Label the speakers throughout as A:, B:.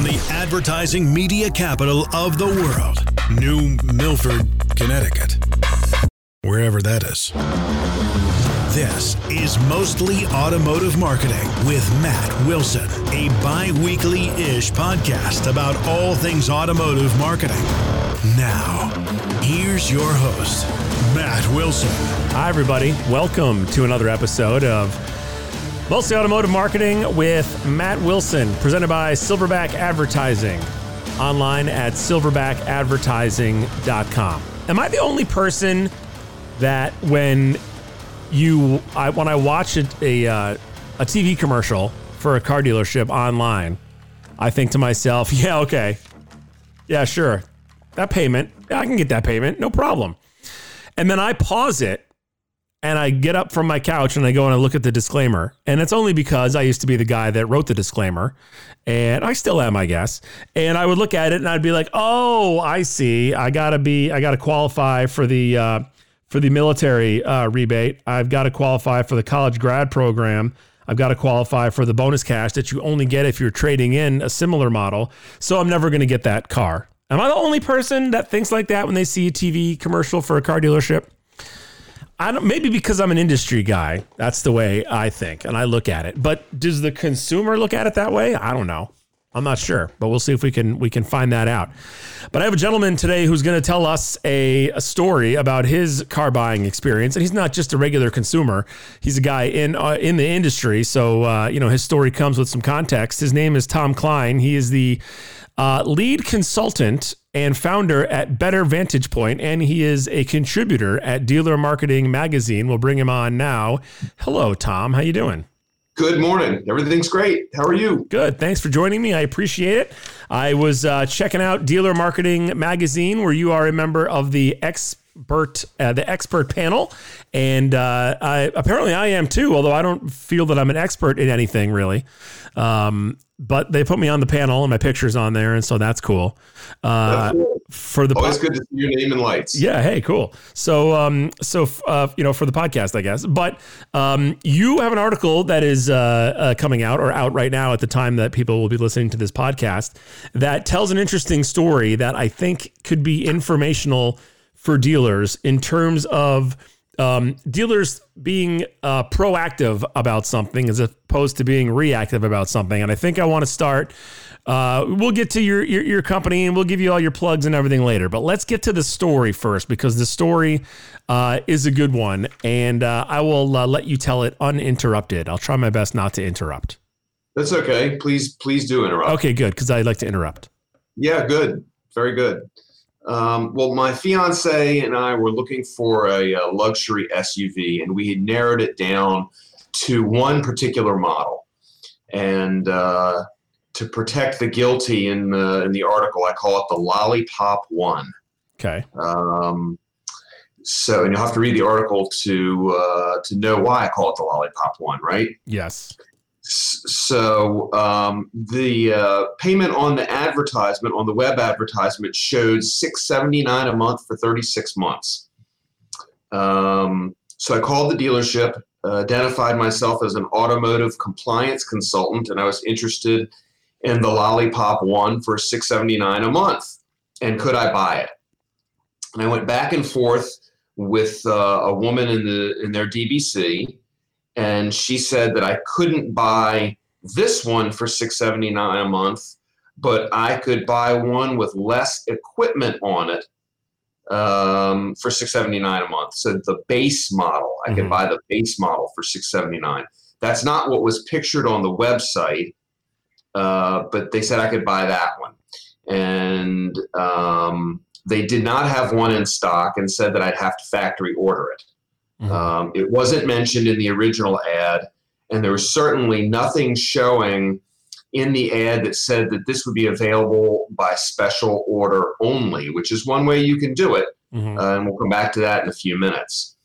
A: from the advertising media capital of the world, New Milford, Connecticut. Wherever that is. This is Mostly Automotive Marketing with Matt Wilson, a bi weekly ish podcast about all things automotive marketing. Now, here's your host, Matt Wilson.
B: Hi, everybody. Welcome to another episode of Mostly Automotive Marketing with Matt Wilson, presented by Silverback Advertising, online at silverbackadvertising.com. Am I the only person that when you I, when I watch a a, uh, a TV commercial for a car dealership online, I think to myself, yeah, okay, yeah, sure, that payment, I can get that payment, no problem. And then I pause it and I get up from my couch and I go and I look at the disclaimer. And it's only because I used to be the guy that wrote the disclaimer, and I still am, I guess. And I would look at it and I'd be like, "Oh, I see. I gotta be. I gotta qualify for the uh, for the military uh, rebate. I've got to qualify for the college grad program." I've got to qualify for the bonus cash that you only get if you're trading in a similar model. So I'm never going to get that car. Am I the only person that thinks like that when they see a TV commercial for a car dealership? I don't maybe because I'm an industry guy. That's the way I think and I look at it. But does the consumer look at it that way? I don't know. I'm not sure, but we'll see if we can we can find that out. But I have a gentleman today who's going to tell us a, a story about his car buying experience, and he's not just a regular consumer. He's a guy in uh, in the industry, so uh, you know his story comes with some context. His name is Tom Klein. He is the uh, lead consultant and founder at Better Vantage Point, and he is a contributor at Dealer Marketing Magazine. We'll bring him on now. Hello, Tom. How you doing?
C: Good morning. Everything's great. How are you?
B: Good. Thanks for joining me. I appreciate it. I was uh, checking out Dealer Marketing Magazine, where you are a member of the expert uh, the expert panel, and uh, I, apparently I am too. Although I don't feel that I'm an expert in anything really. Um, but they put me on the panel and my picture's on there, and so that's cool. Uh,
C: cool.
B: For the
C: always po- good to see your name and lights.
B: Yeah. Hey, cool. So, um, so uh, you know, for the podcast, I guess. But um, you have an article that is uh, uh, coming out or out right now at the time that people will be listening to this podcast that tells an interesting story that I think could be informational for dealers in terms of um, dealers being uh, proactive about something as opposed to being reactive about something. And I think I want to start. Uh, we'll get to your, your, your company and we'll give you all your plugs and everything later. But let's get to the story first because the story uh, is a good one, and uh, I will uh, let you tell it uninterrupted. I'll try my best not to interrupt.
C: That's okay. Please, please do interrupt.
B: Okay, good because I like to interrupt.
C: Yeah, good. Very good. Um, well, my fiance and I were looking for a, a, luxury SUV, and we had narrowed it down to one particular model. And uh, to protect the guilty in the in the article, I call it the Lollipop One.
B: Okay.
C: Um, so, and you'll have to read the article to uh, to know why I call it the Lollipop One, right?
B: Yes.
C: So um, the uh, payment on the advertisement on the web advertisement showed six seventy nine a month for thirty six months. Um, so I called the dealership, uh, identified myself as an automotive compliance consultant, and I was interested in the Lollipop one for six seventy nine a month, and could I buy it? And I went back and forth with uh, a woman in the in their DBC and she said that I couldn't buy this one for 679 a month, but I could buy one with less equipment on it um, for 679 a month. So the base model, I mm-hmm. could buy the base model for 679. That's not what was pictured on the website, uh, but they said I could buy that one. And um, they did not have one in stock and said that I'd have to factory order it. Mm-hmm. Um, it wasn't mentioned in the original ad, and there was certainly nothing showing in the ad that said that this would be available by special order only, which is one way you can do it. Mm-hmm. Uh, and we'll come back to that in a few minutes.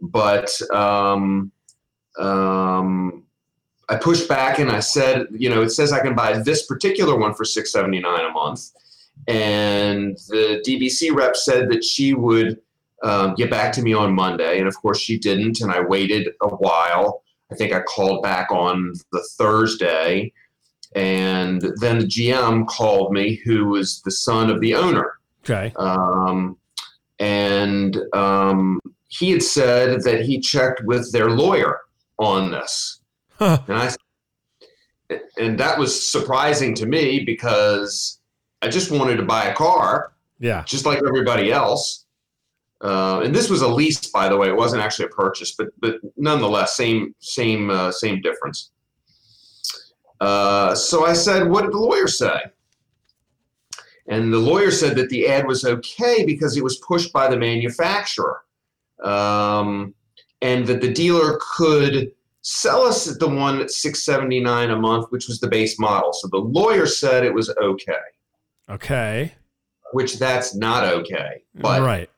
C: But um, um, I pushed back and I said, you know, it says I can buy this particular one for six seventy nine a month, and the DBC rep said that she would um, get back to me on Monday. And of course, she didn't. And I waited a while. I think I called back on the Thursday. and then the GM called me, who was the son of the owner.
B: Okay.
C: Um, and um, he had said that he checked with their lawyer on this.
B: Huh.
C: And I and that was surprising to me because I just wanted to buy a car,
B: Yeah.
C: just like everybody else. Uh, and this was a lease, by the way. It wasn't actually a purchase, but but nonetheless, same same uh, same difference. Uh, so I said, "What did the lawyer say?" And the lawyer said that the ad was okay because it was pushed by the manufacturer, um, and that the dealer could sell us the one at six seventy nine a month, which was the base model. So the lawyer said it was okay,
B: Okay.
C: which that's not okay. But
B: right.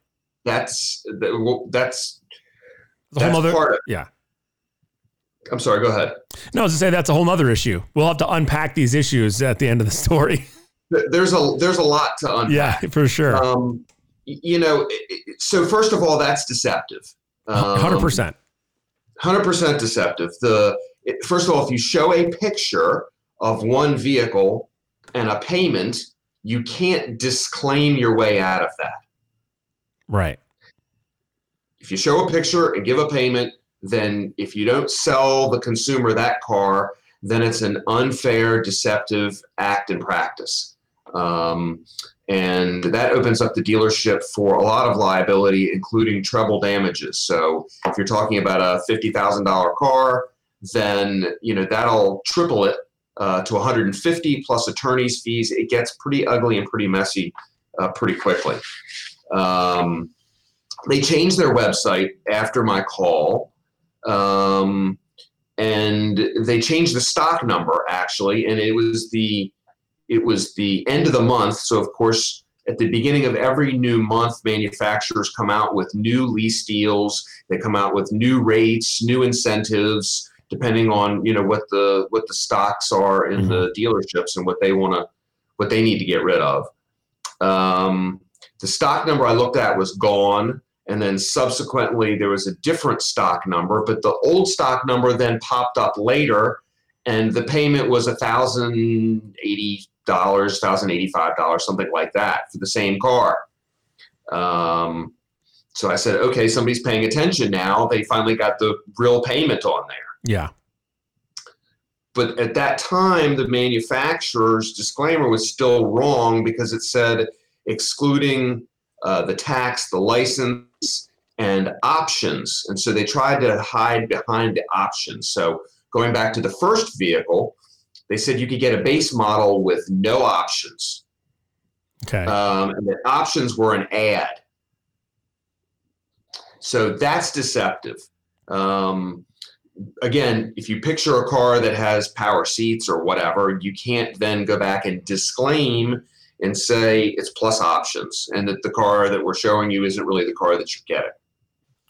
C: That's that's that's
B: whole other.
C: part of.
B: Yeah.
C: I'm sorry. Go ahead.
B: No, I was to say that's a whole other issue. We'll have to unpack these issues at the end of the story.
C: There's a there's a lot to unpack.
B: yeah, for sure.
C: Um, you know, so first of all, that's deceptive. Um,
B: Hundred percent.
C: Hundred percent deceptive. The first of all, if you show a picture of one vehicle and a payment, you can't disclaim your way out of that.
B: Right.
C: If you show a picture and give a payment, then if you don't sell the consumer that car, then it's an unfair, deceptive act and practice. Um, and that opens up the dealership for a lot of liability, including treble damages. So if you're talking about a fifty thousand dollar car, then you know that'll triple it uh, to 150 plus attorney's fees. It gets pretty ugly and pretty messy uh, pretty quickly. Um, they changed their website after my call. Um, and they changed the stock number actually and it was the it was the end of the month. So of course at the beginning of every new month manufacturers come out with new lease deals. They come out with new rates new incentives depending on you know what the what the stocks are in the dealerships and what they want to what they need to get rid of. Um, the stock number i looked at was gone and then subsequently there was a different stock number but the old stock number then popped up later and the payment was a thousand eighty dollars thousand eighty five dollars something like that for the same car. Um, so i said okay somebody's paying attention now. They finally got the real payment on there.
B: Yeah.
C: but at that time the manufacturer's disclaimer was still wrong because it said excluding uh, the tax the license and options and so they tried to hide behind the options so going back to the first vehicle they said you could get a base model with no options
B: Okay.
C: um, and the options were an ad. So that's deceptive. Um, again, if you picture a car that has power seats or whatever, you can't then go back and disclaim and say it's plus options and that the car that we're showing you isn't really the car that you're getting.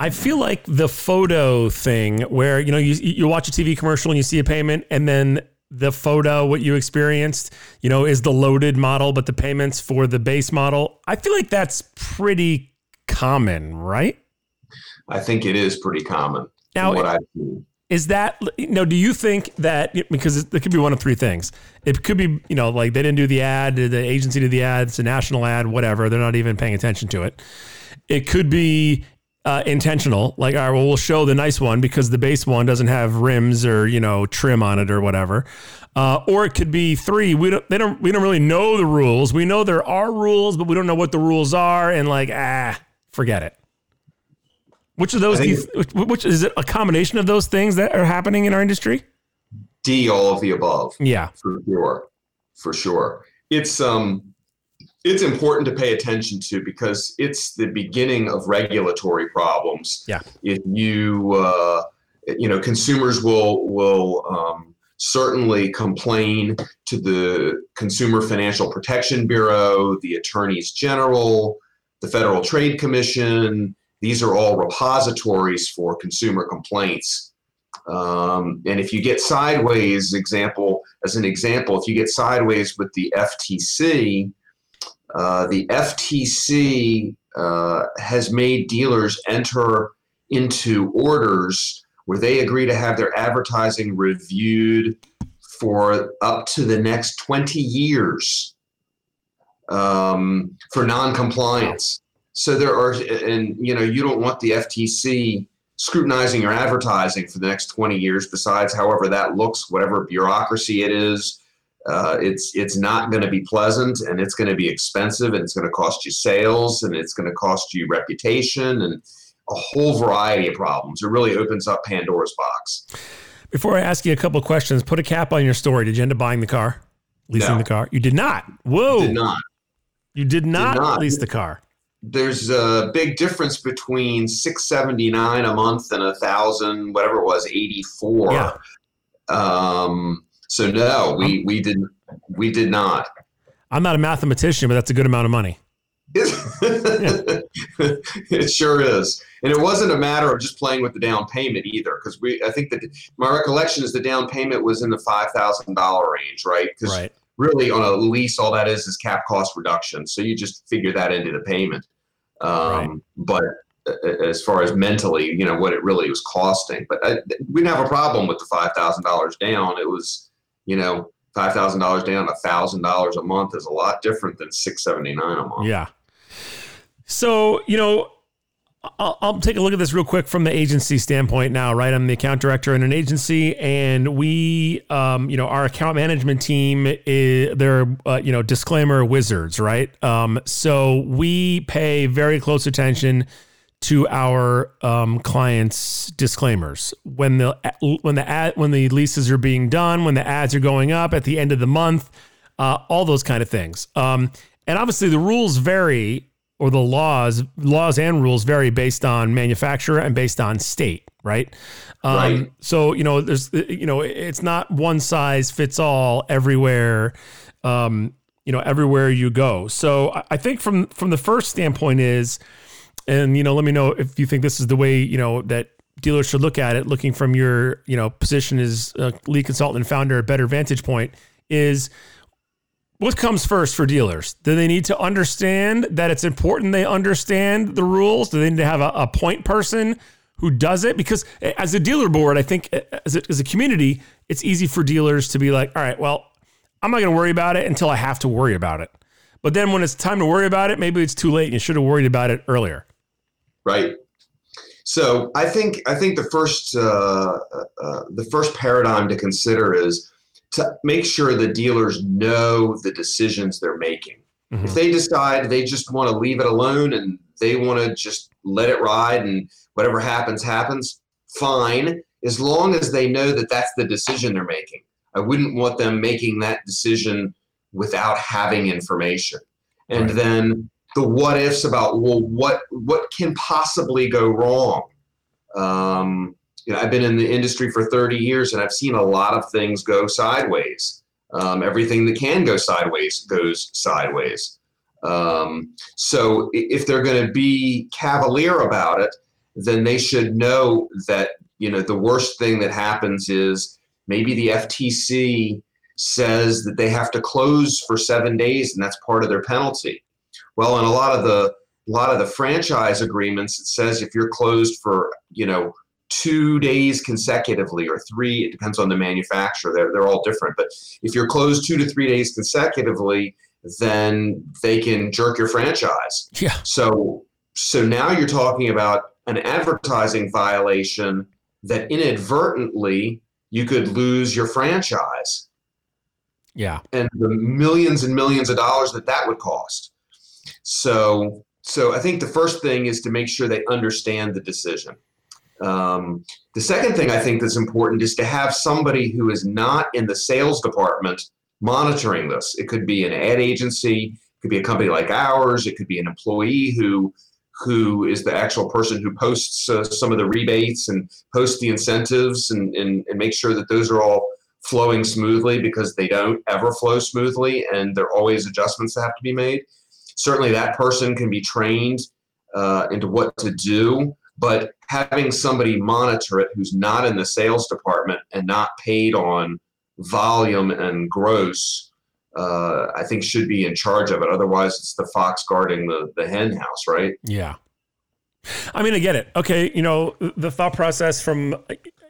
B: I feel like the photo thing where you know you you watch a TV commercial and you see a payment and then the photo what you experienced you know is the loaded model but the payments for the base model. I feel like that's pretty common, right?
C: I think it is pretty common.
B: Now,
C: what I've seen.
B: Is that no do you think that because it could be one of three things. It could be you know like they didn't do the ad the agency did the ad it's a national ad whatever they're not even paying attention to it. It could be uh, intentional like all right well we'll show the nice one because the base one doesn't have rims or you know trim on it or whatever. Uh, or it could be three we don't they don't we don't really know the rules. We know there are rules but we don't know what the rules are and like ah forget it which of those you, which, which is it a combination of those things that are happening in our industry?
C: D, all of the above.
B: Yeah.
C: for sure for sure it's um it's important to pay attention to because it's the beginning of regulatory problems
B: Yeah.
C: if you uh you know consumers will will um, certainly complain to the consumer financial protection bureau the attorneys general the federal trade commission these are all repositories for consumer complaints um, and if you get sideways, example as an example, if you get sideways with the FTC, uh, the FTC uh, has made dealers enter into orders where they agree to have their advertising reviewed for up to the next 20 years um, for non-compliance. So there are, and you know, you don't want the FTC scrutinizing your advertising for the next 20 years. Besides, however that looks, whatever bureaucracy it is, uh, it's it's not going to be pleasant, and it's going to be expensive, and it's going to cost you sales, and it's going to cost you reputation, and a whole variety of problems. It really opens up Pandora's box.
B: Before I ask you a couple questions, put a cap on your story. Did you end up buying the car, leasing
C: No.
B: the car? You did not. Whoa,
C: Did not.
B: you did not,
C: not.
B: lease the car.
C: There's a big difference between 679 a month and a thousand whatever it was 84
B: Yeah.
C: um so no we we didn't we did not
B: I'm not a mathematician, but that's a good amount of money.
C: it sure is and it wasn't a matter of just playing with the down payment either because we i think that my recollection is the down payment was in the $5000 range right because
B: Right.
C: Really on a lease all that is is cap cost reduction so you just figure that into the payment um,
B: Right.
C: but uh, as far as mentally you know what it really was costing but I, we didn't have a problem with the $5000 down it was you know $5000 down $1000 a month is a lot different than 679 a month
B: Yeah. So, you know, I'll, I'll take a look at this real quick from the agency standpoint now, right? I'm the account director in an agency, and we, um, you know, our account management team is they're, uh, you know, disclaimer wizards, right? Um, so we pay very close attention to our um, clients' disclaimers when the when the ad when the leases are being done, when the ads are going up at the end of the month, uh, all those kind of things. Um, and obviously, the rules vary, or the laws laws and rules vary based on manufacturer and based on state, right? Um,
C: Right.
B: So you know, there's you know, it's not one size fits all everywhere. Um, you know, everywhere you go. So I- think from from the first standpoint is and you know let me know if you think this is the way you know that dealers should look at it looking from your you know position as a lead consultant and founder at better vantage point is what comes first for dealers? Do they need to understand that it's important they understand the rules? Do they need to have a, a point person who does it? Because as a dealer board i think as a, as a community it's easy for dealers to be like all right well i'm not going to worry about it until i have to worry about it. But then when it's time to worry about it maybe it's too late and you should have worried about it earlier.
C: Right. So i think i think the first uh, uh, the first paradigm to consider is to make sure the dealers know the decisions they're making
B: Mhm.
C: if they decide they just want to leave it alone and they want to just let it ride and whatever happens happens fine as long as they know that that's the decision they're making i wouldn't want them making that decision without having information and
B: Right.
C: then the what ifs about well what what can possibly go wrong um, you know i've been in the industry for 30 years and i've seen a lot of things go sideways. Um, everything that can go sideways goes sideways. Um, so if they're going to be cavalier about it then they should know that you know the worst thing that happens is maybe the ftc says that they have to close for seven days and that's part of their penalty. Well in a lot of the a lot of the franchise agreements it says if you're closed for you know two days consecutively or three it depends on the manufacturer they're, they're all different but if you're closed two to three days consecutively then they can jerk your franchise
B: yeah
C: so so now you're talking about an advertising violation that inadvertently you could lose your franchise
B: yeah
C: and the millions and millions of dollars that that would cost. So, so I think the first thing is to make sure they understand the decision. Um, the second thing I think that's important is to have somebody who is not in the sales department monitoring this. It could be an ad agency, it could be a company like ours, it could be an employee who who is the actual person who posts uh, some of the rebates and posts the incentives and, and, and make sure that those are all flowing smoothly because they don't ever flow smoothly and there are always adjustments that have to be made. Certainly, that person can be trained uh, into what to do, but having somebody monitor it who's not in the sales department and not paid on volume and gross, uh, I think should be in charge of it. Otherwise, it's the fox guarding the, the hen house, right?
B: Yeah. I mean, I get it. Okay. You know, the thought process from,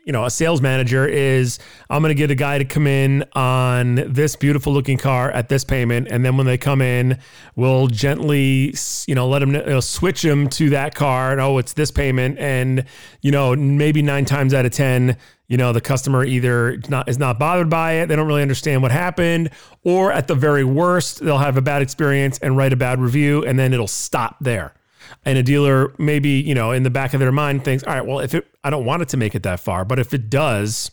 B: you know, a sales manager is I'm going to get a guy to come in on this beautiful looking car at this payment, and then when they come in, we'll gently, you know, let them you know, switch them to that car. And oh, it's this payment, and you know, maybe nine times out of ten, you know, the customer either not is not bothered by it, they don't really understand what happened, or at the very worst, they'll have a bad experience and write a bad review, and then it'll stop there and a dealer maybe you know in the back of their mind thinks all right well if it i don't want it to make it that far but if it does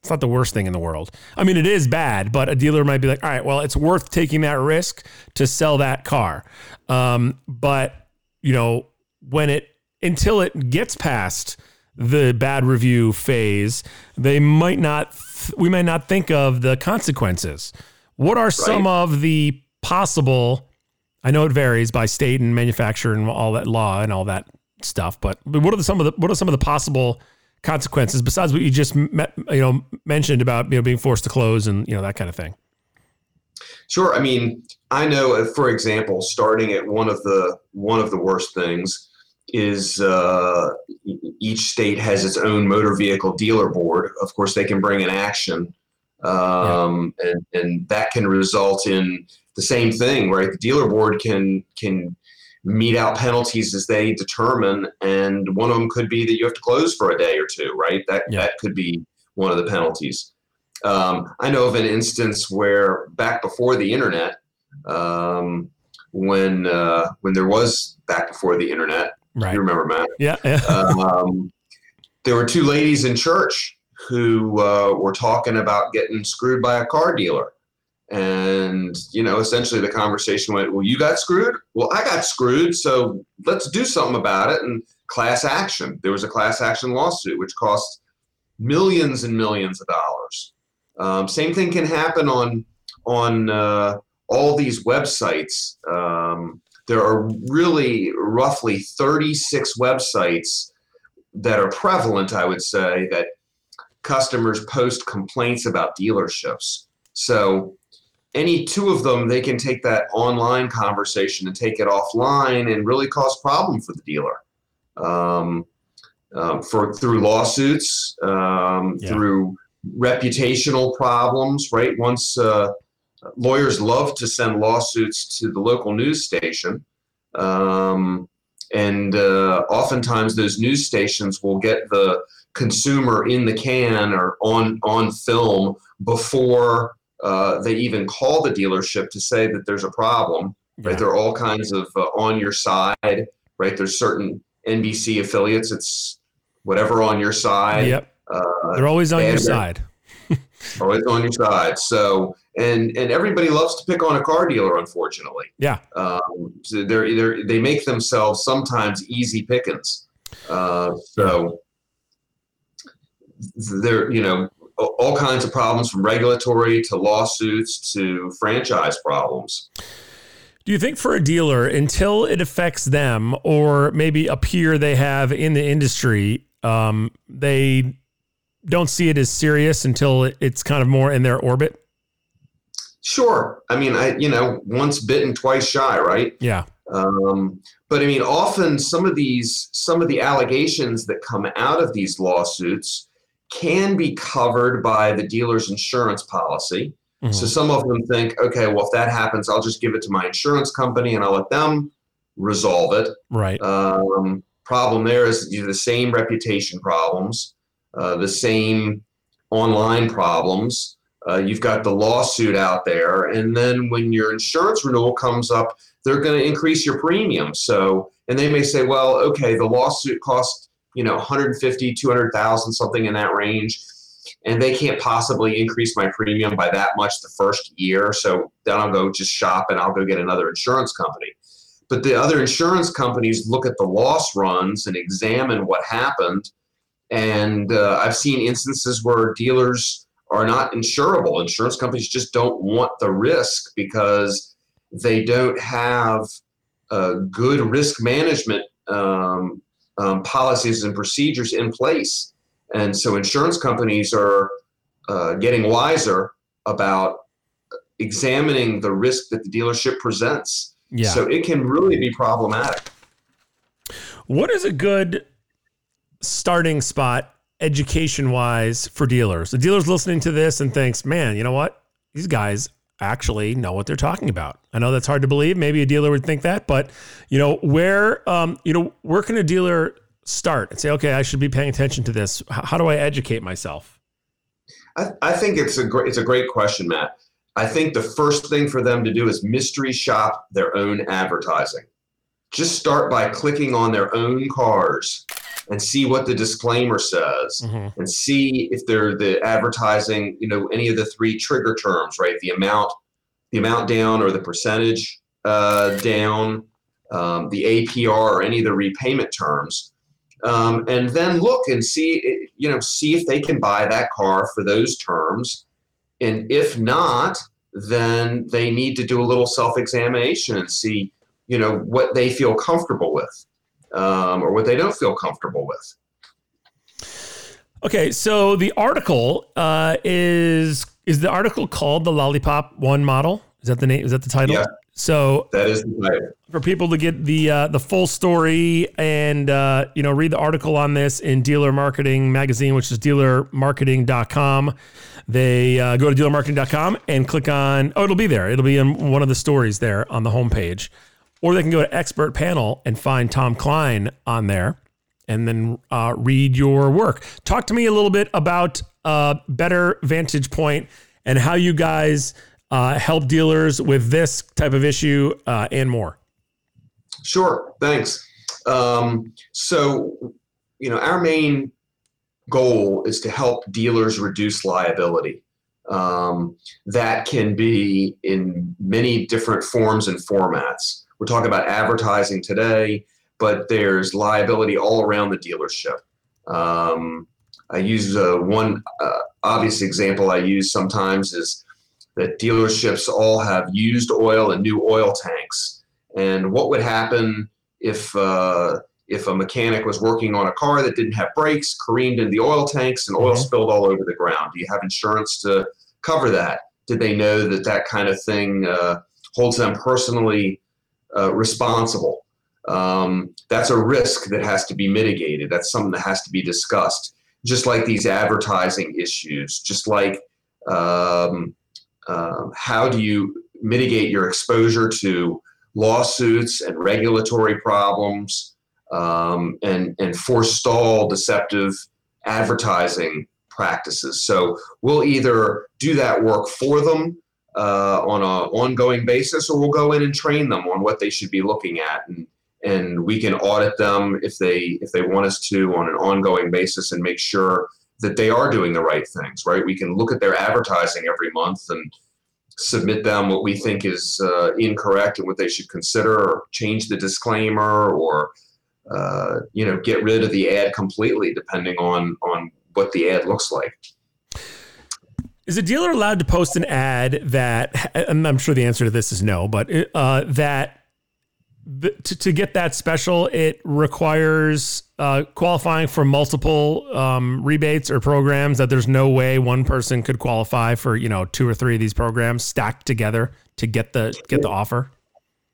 B: it's not the worst thing in the world. I mean it is bad but a dealer might be like all right well it's worth taking that risk to sell that car. Um, but you know when it until it gets past the bad review phase they might not th- we might not think of the consequences. What are right. some of the possible I know it varies by state and manufacturer and all that law and all that stuff. But what are the, some of the what are some of the possible consequences besides what you just met, you know mentioned about you know being forced to close and you know that kind of thing?
C: Sure. I mean, I know, uh, for example, starting at one of the one of the worst things is uh, each state has its own motor vehicle dealer board. Of course, they can bring an action, um, yeah. and and that can result in the same thing, right? The dealer board can can mete out penalties as they determine, and one of them could be that you have to close for a day or two, right? That yeah. that could be one of the penalties. Um, I know of an instance where back before the internet, um, when uh, when there was back before the internet, right. you remember Matt?
B: Yeah. yeah.
C: um, there were two ladies in church who uh, were talking about getting screwed by a car dealer. And, you know, essentially the conversation went, well, you got screwed? Well, I got screwed. So let's do something about it. And class action. There was a class action lawsuit, which cost millions and millions of dollars. Um, same thing can happen on, on uh, all these websites. Um, there are really roughly 36 websites that are prevalent, I would say, that customers post complaints about dealerships. So any two of them, they can take that online conversation and take it offline and really cause problem for the dealer. Um, um, for through lawsuits, um, yeah. through reputational problems, right? Once uh, lawyers love to send lawsuits to the local news station, um, and uh, oftentimes those news stations will get the consumer in the can or on on film before uh, they even call the dealership to say that there's a problem. Right, there are all kinds of uh, on your side. Right, there's certain NBC affiliates. It's whatever on your side.
B: Yep, uh, they're always on your side.
C: always on your side. So and and everybody loves to pick on a car dealer, unfortunately.
B: Yeah,
C: um, so they're either they make themselves sometimes easy pickings. Uh, so they're you know all kinds of problems from regulatory to lawsuits to franchise problems.
B: Do you think for a dealer, until it affects them or maybe a peer they have in the industry, um, they don't see it as serious until it's kind of more in their orbit?
C: Sure. I mean, I you know, once bitten, twice shy, right?
B: Yeah.
C: Um, but I mean, often some of these, some of the allegations that come out of these lawsuits can be covered by the dealer's insurance policy. Mm-hmm. So some of them think, okay, well, if that happens, I'll just give it to my insurance company and I'll let them resolve it.
B: Right.
C: Um, problem there is the same reputation problems, uh, the same online problems. Uh, you've got the lawsuit out there, and then when your insurance renewal comes up, they're going to increase your premium. So, and they may say, well, okay, the lawsuit cost you know 150 200,000 something in that range. And they can't possibly increase my premium by that much the first year. So then I'll go just shop and I'll go get another insurance company. But the other insurance companies look at the loss runs and examine what happened. And uh, I've seen instances where dealers are not insurable. Insurance companies just don't want the risk because they don't have a good risk management um, um, policies and procedures in place. And so insurance companies are uh, getting wiser about examining the risk that the dealership presents. Yeah. So it can really be problematic.
B: What is a good starting spot education wise for dealers? The dealer's listening to this and thinks, man, you know what? These guys actually know what they're talking about. I know that's hard to believe. Maybe a dealer would think that, but you know, where, um, you know, where can a dealer start and say, okay, I should be paying attention to this? How do I educate myself?
C: I, I think it's a great, it's a great question, Matt. I think the first thing for them to do is mystery shop their own advertising. Just start by clicking on their own cars and see what the disclaimer says mm-hmm. and see if they're the advertising, you know, any of the three trigger terms, right? The amount, the amount down or the percentage uh, down, um, the APR or any of the repayment terms. Um, and then look and see, you know, see if they can buy that car for those terms. And if not, then they need to do a little self-examination and see, you know, what they feel comfortable with um, or what they don't feel comfortable with.
B: Okay, so the article uh, is is the article called the Lollipop One model? Is that the name? Is that the title?
C: Yeah.
B: So
C: that is the title.
B: For people to get the uh, the full story and uh, you know read the article on this in Dealer Marketing Magazine, which is dealermarketing.com. They uh, go to dealermarketing.com and click on. Oh, it'll be there. It'll be in one of the stories there on the homepage or they can go to expert panel and find Tom Klein on there and then uh, read your work. Talk to me a little bit about uh, Better Vantage Point and how you guys uh, help dealers with this type of issue uh, and more.
C: Sure, thanks. Um, so, you know, our main goal is to help dealers reduce liability. Um, that can be in many different forms and formats. We're talking about advertising today, but there's liability all around the dealership. Um, I use uh, one uh, obvious example I use sometimes is that dealerships all have used oil and new oil tanks. And what would happen if uh, if a mechanic was working on a car that didn't have brakes, careened in the oil tanks, and oil mm-hmm. spilled all over the ground? Do you have insurance to cover that? Did they know that that kind of thing uh, holds them personally uh, responsible. Um, that's a risk that has to be mitigated. That's something that has to be discussed. Just like these advertising issues, just like um, uh, how do you mitigate your exposure to lawsuits and regulatory problems um, and, and forestall deceptive advertising practices. So we'll either do that work for them uh, on an ongoing basis, or we'll go in and train them on what they should be looking at, and and we can audit them if they if they want us to on an ongoing basis and make sure that they are doing the right things. Right? We can look at their advertising every month and submit them what we think is uh, incorrect and what they should consider, or change the disclaimer, or uh, you know get rid of the ad completely, depending on on what the ad looks like.
B: Is a dealer allowed to post an ad that, I'm sure the answer to this is no, but uh, that to, to get that special, it requires uh, qualifying for multiple um, rebates or programs that there's no way one person could qualify for, you know, two or three of these programs stacked together to get the get the offer?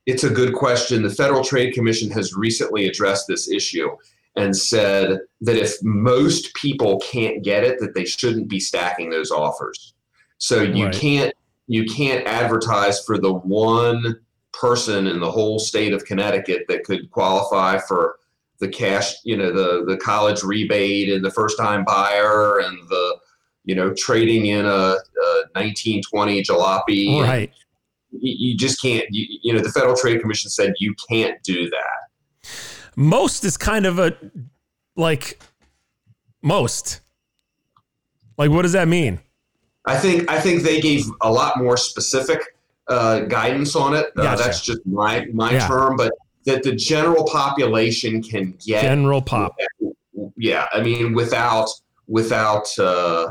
C: It's a good question. The Federal Trade Commission has recently addressed this issue and said that if most people can't get it, that they shouldn't be stacking those offers. So you right. can't you can't advertise for the one person in the whole state of Connecticut that could qualify for the cash, you know, the the college rebate and the first time buyer and the you know trading in a, a 1920 jalopy.
B: Right.
C: You, you just can't. You, you know, the Federal Trade Commission said you can't do that
B: most is kind of a like most. Like, what does that mean?
C: I think I think they gave a lot more specific uh, guidance on it. Uh, gotcha. That's just my my yeah. term, but that the general population can get
B: general pop.
C: Yeah, I mean, without without uh,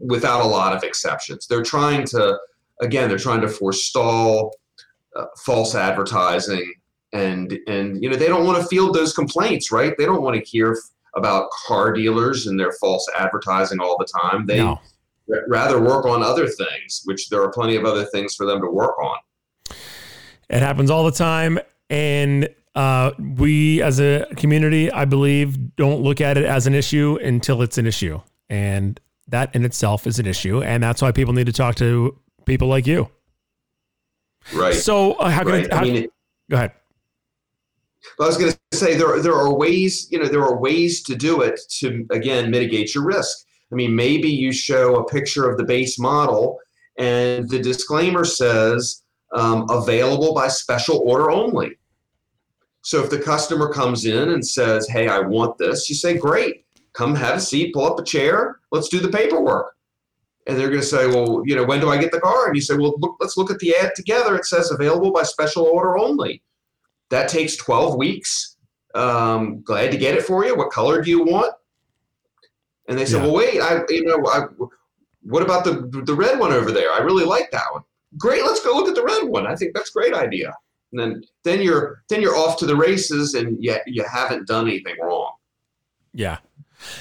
C: without a lot of exceptions, they're trying to again they're trying to forestall uh, false advertising and and you know they don't want to field those complaints right they don't want to hear about car dealers and their false advertising all the time they no. Rather work on other things which there are plenty of other things for them to work on
B: it happens all the time and Uh, we as a community, I believe, don't look at it as an issue until it's an issue. And that in itself is an issue. And that's why people need to talk to people like you.
C: Right.
B: So, uh, how can
C: right.
B: I, how,
C: I mean,
B: go ahead.
C: I was going to say there there are ways you know there are ways to do it to again mitigate your risk. I mean, maybe you show a picture of the base model, and the disclaimer says um, available by special order only. So if the customer comes in and says, "Hey, I want this," you say, "Great, come have a seat, pull up a chair, let's do the paperwork." And they're going to say, "Well, you know, when do I get the car?" And you say, "Well, look, let's look at the ad together. It says available by special order only." That takes 12 weeks. Um, glad to get it for you. What color do you want? And they said,
B: Yeah.
C: well, wait, I, you know, I, what about the the red one over there? I really like that one. Great, let's go look at the red one. I think that's a great idea. And then then you're then you're off to the races, and yet you haven't done anything wrong.
B: Yeah.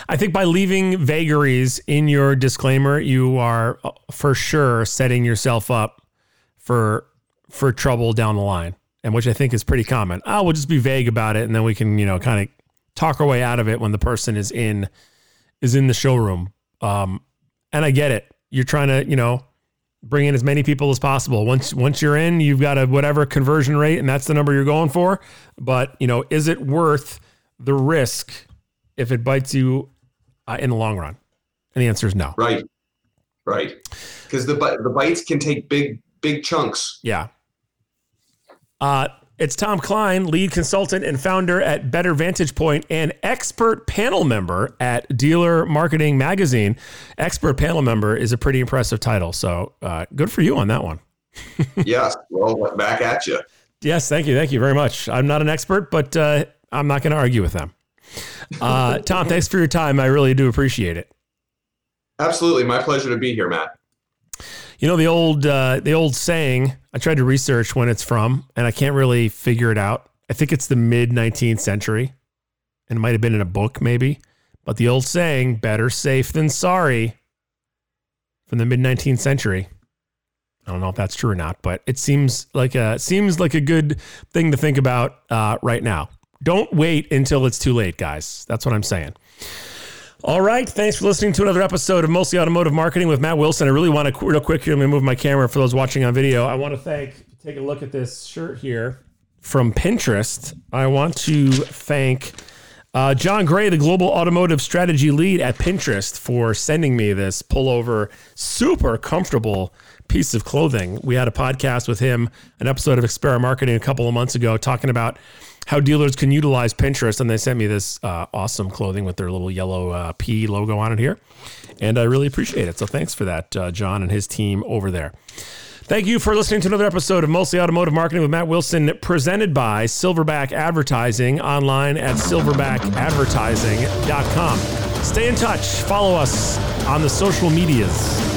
B: I think by leaving vagaries in your disclaimer, you are uh, for sure setting yourself up for for trouble down the line, and which I think is pretty common. Oh, we'll just be vague about it, and then we can you know kind of talk our way out of it when the person is in is in the showroom. Um, and I get it. You're trying to you know bring in as many people as possible. Once once you're in, you've got a whatever conversion rate, and that's the number you're going for. But you know, is it worth the risk if it bites you uh, in the long run? And the answer is no.
C: Right, right. Because the the bites can take big big chunks.
B: Yeah. Uh, it's Tom Klein, lead consultant and founder at Better Vantage Point and expert panel member at Dealer Marketing Magazine. Expert panel member is a pretty impressive title. So uh, good for you on that one.
C: yes. Well, back at you.
B: Yes, thank you. Thank you very much. I'm not an expert, but uh, I'm not going to argue with them. Uh, Tom, thanks for your time. I really do appreciate it.
C: Absolutely, my pleasure to be here, Matt.
B: You know the old uh, the old saying. I tried to research when it's from, and I can't really figure it out. I think it's the mid 19th century, and it might have been in a book, maybe. But the old saying, "Better safe than sorry," from the mid 19th century. I don't know if that's true or not, but it seems like a seems like a good thing to think about uh, right now. Don't wait until it's too late, guys. That's what I'm saying. All right. Thanks for listening to another episode of Mostly Automotive Marketing with Matt Wilson. I really want to, real quick here, let me move my camera for those watching on video. I want to thank, take a look at this shirt here from Pinterest. I want to thank uh, John Gray, the global automotive strategy lead at Pinterest, for sending me this pullover, super comfortable piece of clothing. We had a podcast with him, an episode of Expera Marketing a couple of months ago, talking about how dealers can utilize Pinterest. And they sent me this uh, awesome clothing with their little yellow uh, P logo on it here. And I really appreciate it. So thanks for that, uh, John and his team over there. Thank you for listening to another episode of Mostly Automotive Marketing with Matt Wilson, presented by Silverback Advertising online at silverbackadvertising.com. Stay in touch. Follow us on the social medias.